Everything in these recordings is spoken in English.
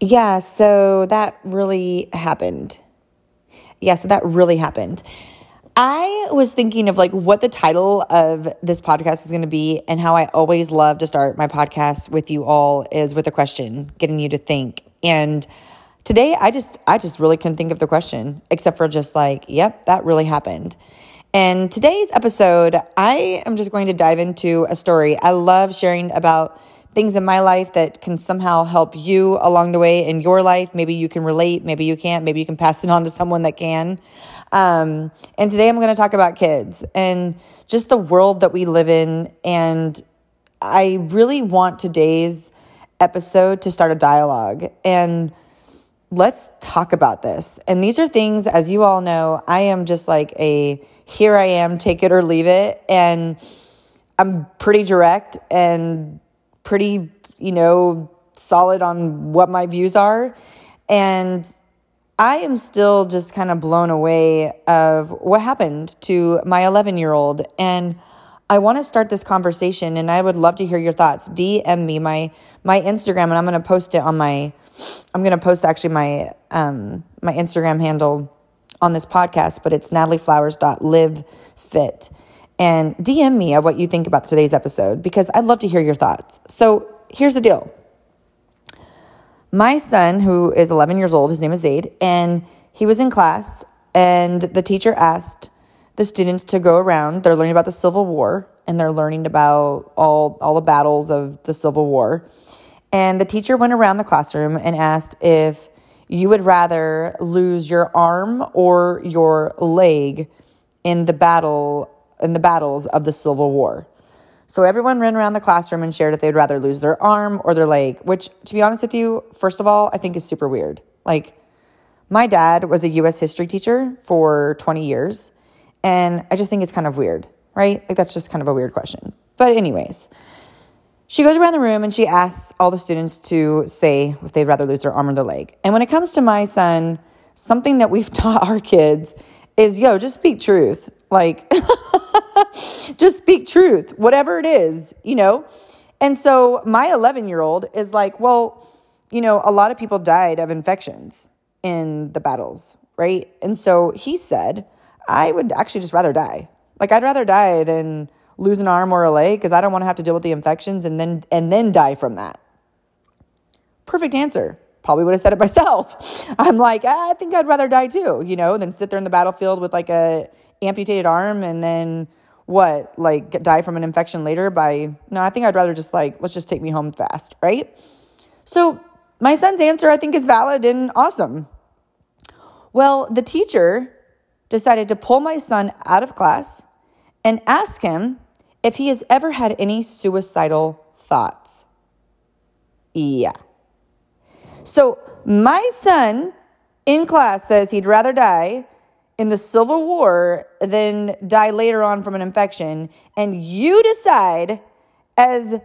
Yeah, so that really happened. Yeah, so that really happened. I was thinking of like what the title of this podcast is going to be and how I always love to start my podcast with you all is with a question, getting you to think. And today I just I just really couldn't think of the question except for just like, yep, that really happened. And today's episode, I am just going to dive into a story. I love sharing about things in my life that can somehow help you along the way in your life. Maybe you can relate, maybe you can't, maybe you can pass it on to someone that can. Um, and today I'm going to talk about kids and just the world that we live in. And I really want today's episode to start a dialogue and let's talk about this. And these are things, as you all know, I am just like a here I am, take it or leave it. And I'm pretty direct and pretty, you know, solid on what my views are. And I am still just kind of blown away of what happened to my 11 year old. And I want to start this conversation and I would love to hear your thoughts. DM me my my Instagram and I'm going to post it on my I'm going to post actually my um my Instagram handle on this podcast, but it's natalieflowers.livefit. And DM me of what you think about today's episode because I'd love to hear your thoughts. So, here's the deal. My son, who is 11 years old, his name is Zaid, and he was in class, and the teacher asked the students to go around. They're learning about the Civil War, and they're learning about all, all the battles of the Civil War. And the teacher went around the classroom and asked if you would rather lose your arm or your leg in the battle in the battles of the Civil War. So everyone ran around the classroom and shared if they'd rather lose their arm or their leg, which, to be honest with you, first of all, I think is super weird. Like, my dad was a US history teacher for 20 years, and I just think it's kind of weird, right? Like, that's just kind of a weird question. But, anyways, she goes around the room and she asks all the students to say if they'd rather lose their arm or their leg. And when it comes to my son, something that we've taught our kids is yo, just speak truth. Like, just speak truth, whatever it is, you know? And so my 11 year old is like, well, you know, a lot of people died of infections in the battles, right? And so he said, I would actually just rather die. Like, I'd rather die than lose an arm or a leg because I don't want to have to deal with the infections and then and then die from that. Perfect answer. Probably would have said it myself. I'm like, ah, I think I'd rather die too, you know, than sit there in the battlefield with like a amputated arm and then what, like die from an infection later by, no, I think I'd rather just like, let's just take me home fast, right? So my son's answer, I think, is valid and awesome. Well, the teacher decided to pull my son out of class and ask him if he has ever had any suicidal thoughts. Yeah. So my son in class says he'd rather die in the Civil War than die later on from an infection, and you decide as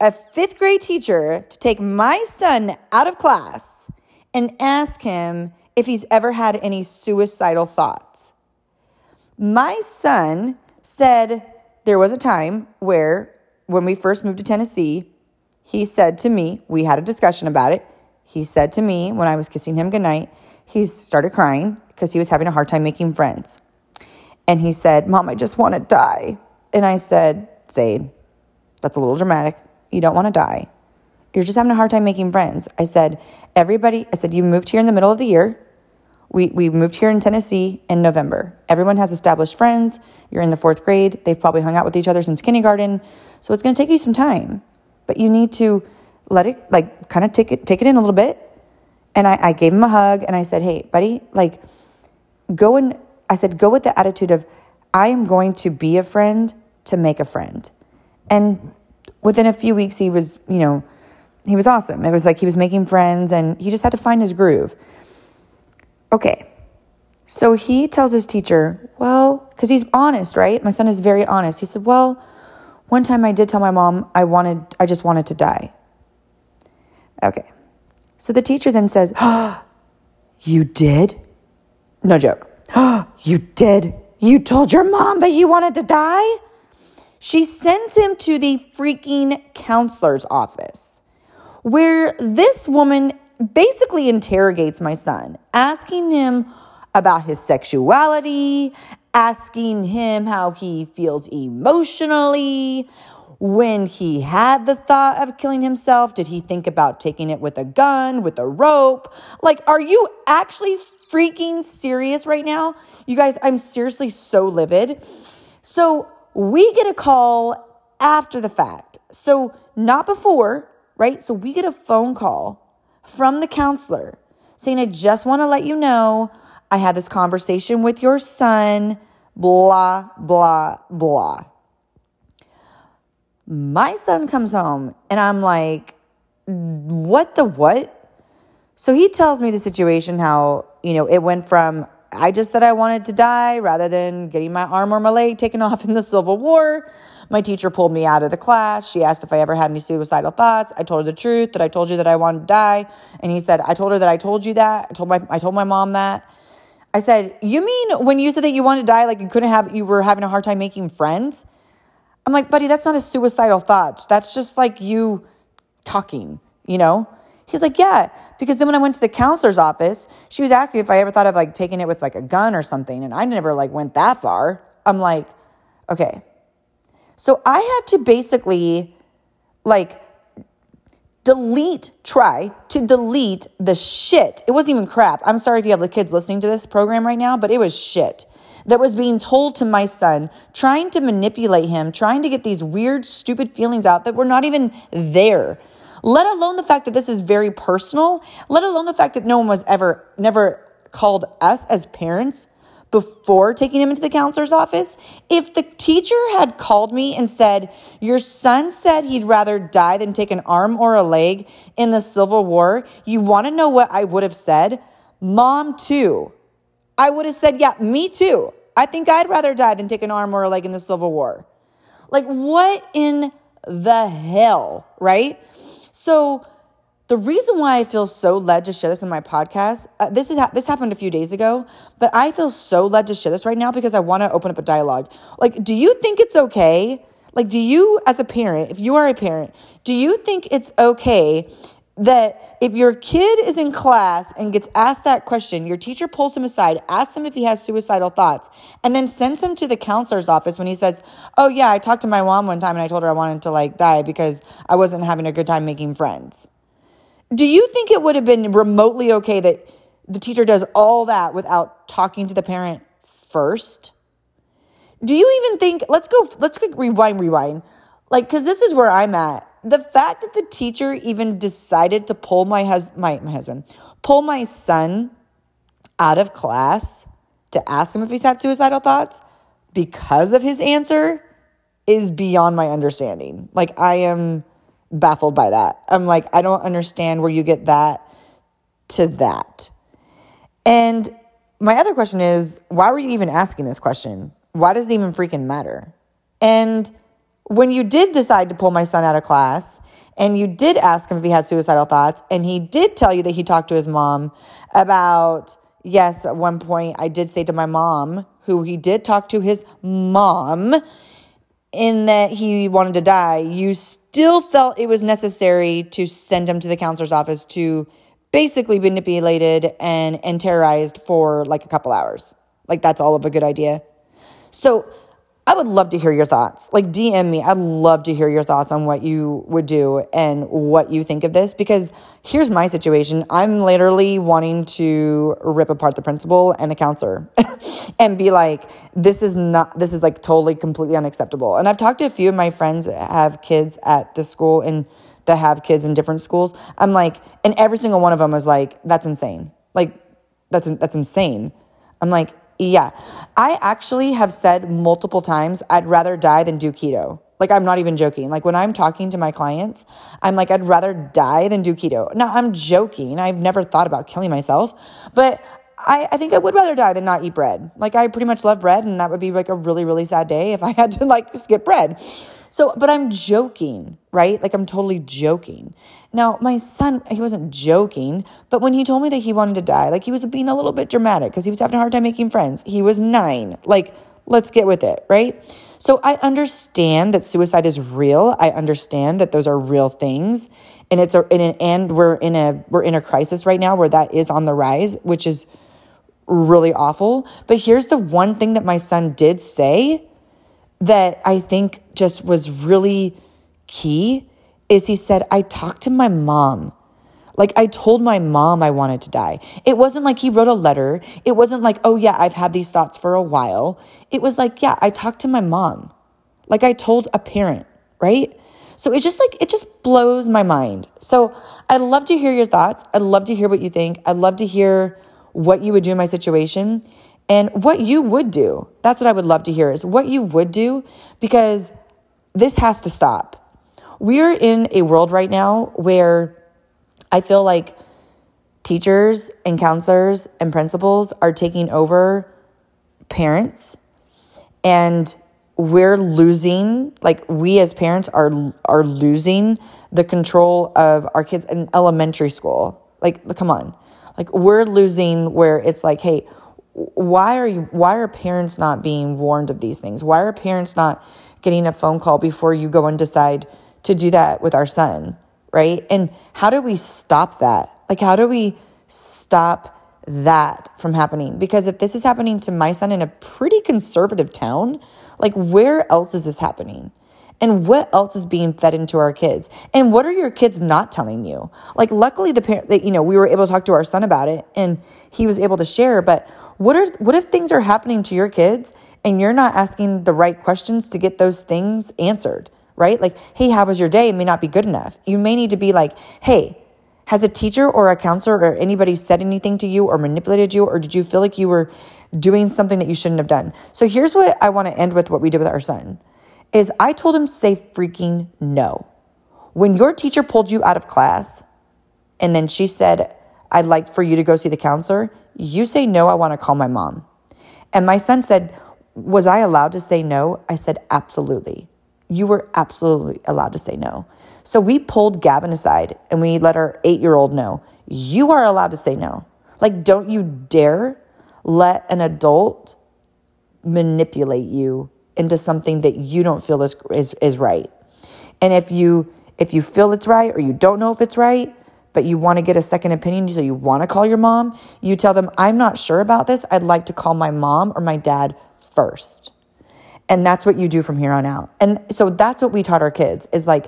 a fifth grade teacher to take my son out of class and ask him if he's ever had any suicidal thoughts. My son said there was a time where, when we first moved to Tennessee, he said to me, we had a discussion about it. He said to me when I was kissing him goodnight, he started crying because he was having a hard time making friends. And he said, Mom, I just want to die. And I said, Zaid, that's a little dramatic. You don't want to die. You're just having a hard time making friends. I said, Everybody, I said, you moved here in the middle of the year. We, we moved here in Tennessee in November. Everyone has established friends. You're in the fourth grade. They've probably hung out with each other since kindergarten. So it's going to take you some time, but you need to let it, like, kind of take it, take it in a little bit. And I, I gave him a hug and I said, Hey, buddy, like, go and I said, go with the attitude of, I am going to be a friend to make a friend. And within a few weeks, he was, you know, he was awesome. It was like he was making friends and he just had to find his groove. Okay. So he tells his teacher, well, because he's honest, right? My son is very honest. He said, well, one time I did tell my mom I wanted, I just wanted to die. Okay. So the teacher then says, oh, you did? No joke. Oh, you did? You told your mom that you wanted to die? She sends him to the freaking counselor's office where this woman basically interrogates my son, asking him about his sexuality, asking him how he feels emotionally. When he had the thought of killing himself, did he think about taking it with a gun, with a rope? Like, are you actually freaking serious right now? You guys, I'm seriously so livid. So, we get a call after the fact. So, not before, right? So, we get a phone call from the counselor saying, I just want to let you know I had this conversation with your son, blah, blah, blah. My son comes home and I'm like, what the what? So he tells me the situation how, you know, it went from I just said I wanted to die rather than getting my arm or my leg taken off in the Civil War. My teacher pulled me out of the class. She asked if I ever had any suicidal thoughts. I told her the truth that I told you that I wanted to die. And he said, I told her that I told you that. I told my I told my mom that. I said, You mean when you said that you wanted to die, like you couldn't have, you were having a hard time making friends? I'm like, buddy, that's not a suicidal thought. That's just like you talking, you know? He's like, Yeah. Because then when I went to the counselor's office, she was asking if I ever thought of like taking it with like a gun or something. And I never like went that far. I'm like, okay. So I had to basically like delete, try to delete the shit. It wasn't even crap. I'm sorry if you have the kids listening to this program right now, but it was shit that was being told to my son, trying to manipulate him, trying to get these weird, stupid feelings out that were not even there. Let alone the fact that this is very personal, let alone the fact that no one was ever, never called us as parents before taking him into the counselor's office, if the teacher had called me and said, Your son said he'd rather die than take an arm or a leg in the Civil War, you want to know what I would have said? Mom, too. I would have said, Yeah, me too. I think I'd rather die than take an arm or a leg in the Civil War. Like, what in the hell, right? So, the reason why I feel so led to share this in my podcast, uh, this is ha- this happened a few days ago, but I feel so led to share this right now because I want to open up a dialogue. Like, do you think it's okay? Like, do you, as a parent, if you are a parent, do you think it's okay that if your kid is in class and gets asked that question, your teacher pulls him aside, asks him if he has suicidal thoughts, and then sends him to the counselor's office when he says, Oh, yeah, I talked to my mom one time and I told her I wanted to like die because I wasn't having a good time making friends. Do you think it would have been remotely okay that the teacher does all that without talking to the parent first? Do you even think, let's go, let's rewind, rewind. Like, cause this is where I'm at. The fact that the teacher even decided to pull my hus- my, my husband, pull my son out of class to ask him if he's had suicidal thoughts because of his answer is beyond my understanding. Like, I am, baffled by that. I'm like, I don't understand where you get that to that. And my other question is, why were you even asking this question? Why does it even freaking matter? And when you did decide to pull my son out of class and you did ask him if he had suicidal thoughts, and he did tell you that he talked to his mom about, yes, at one point I did say to my mom, who he did talk to his mom, in that he wanted to die, you still felt it was necessary to send him to the counselor's office to basically be manipulated and, and terrorized for like a couple hours. Like, that's all of a good idea. So, I would love to hear your thoughts. Like, DM me. I'd love to hear your thoughts on what you would do and what you think of this because here's my situation. I'm literally wanting to rip apart the principal and the counselor and be like, this is not, this is like totally, completely unacceptable. And I've talked to a few of my friends that have kids at the school and that have kids in different schools. I'm like, and every single one of them was like, that's insane. Like, that's, that's insane. I'm like, yeah. I actually have said multiple times, I'd rather die than do keto. Like, I'm not even joking. Like, when I'm talking to my clients, I'm like, I'd rather die than do keto. Now, I'm joking. I've never thought about killing myself, but I, I think I would rather die than not eat bread. Like, I pretty much love bread, and that would be like a really, really sad day if I had to like skip bread. So, but I'm joking, right? Like, I'm totally joking. Now, my son, he wasn't joking, but when he told me that he wanted to die, like, he was being a little bit dramatic because he was having a hard time making friends. He was nine. Like, let's get with it, right? So I understand that suicide is real. I understand that those are real things and it's a and, and we're in a we're in a crisis right now where that is on the rise, which is really awful. But here's the one thing that my son did say that I think just was really key is he said, I talked to my mom. Like I told my mom I wanted to die. It wasn't like he wrote a letter. It wasn't like, oh yeah, I've had these thoughts for a while. It was like, yeah, I talked to my mom. Like I told a parent, right? So it just like, it just blows my mind. So I'd love to hear your thoughts. I'd love to hear what you think. I'd love to hear what you would do in my situation and what you would do. That's what I would love to hear is what you would do because this has to stop. We're in a world right now where I feel like teachers and counselors and principals are taking over parents and we're losing like we as parents are are losing the control of our kids in elementary school like come on like we're losing where it's like hey why are you why are parents not being warned of these things? Why are parents not getting a phone call before you go and decide to do that with our son right? And how do we stop that? Like how do we stop that from happening? Because if this is happening to my son in a pretty conservative town like where else is this happening and what else is being fed into our kids? And what are your kids not telling you? Like luckily the parent that you know we were able to talk to our son about it and he was able to share but what are what if things are happening to your kids and you're not asking the right questions to get those things answered right? Like hey how was your day? It may not be good enough. You may need to be like hey has a teacher or a counselor or anybody said anything to you or manipulated you or did you feel like you were doing something that you shouldn't have done? So here's what i want to end with what we did with our son is I told him say freaking no. When your teacher pulled you out of class and then she said, I'd like for you to go see the counselor, you say no, I want to call my mom. And my son said, Was I allowed to say no? I said, Absolutely. You were absolutely allowed to say no. So we pulled Gavin aside and we let our eight year old know, You are allowed to say no. Like, don't you dare let an adult manipulate you into something that you don't feel is, is, is right. And if you if you feel it's right or you don't know if it's right, but you want to get a second opinion, so you want to call your mom, you tell them, I'm not sure about this. I'd like to call my mom or my dad first. And that's what you do from here on out. And so that's what we taught our kids is like,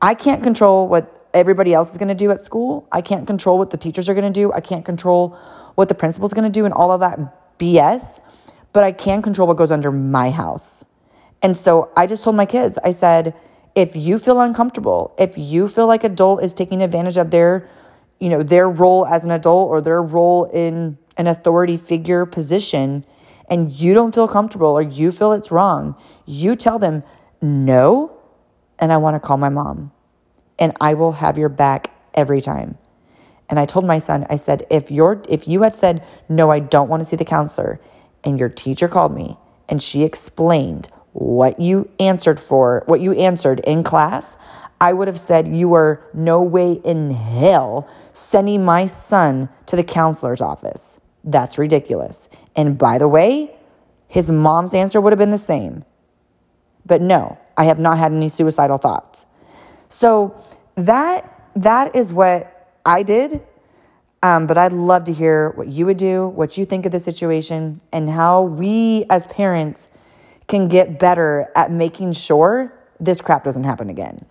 I can't control what everybody else is going to do at school. I can't control what the teachers are going to do. I can't control what the principal's going to do and all of that BS but I can control what goes under my house. And so I just told my kids, I said, if you feel uncomfortable, if you feel like adult is taking advantage of their, you know, their role as an adult or their role in an authority figure position and you don't feel comfortable or you feel it's wrong, you tell them, "No, and I want to call my mom." And I will have your back every time. And I told my son, I said, if you're if you had said, "No, I don't want to see the counselor," and your teacher called me and she explained what you answered for, what you answered in class, I would have said you were no way in hell sending my son to the counselor's office. That's ridiculous. And by the way, his mom's answer would have been the same. But no, I have not had any suicidal thoughts. So that that is what I did um, but I'd love to hear what you would do, what you think of the situation, and how we as parents can get better at making sure this crap doesn't happen again.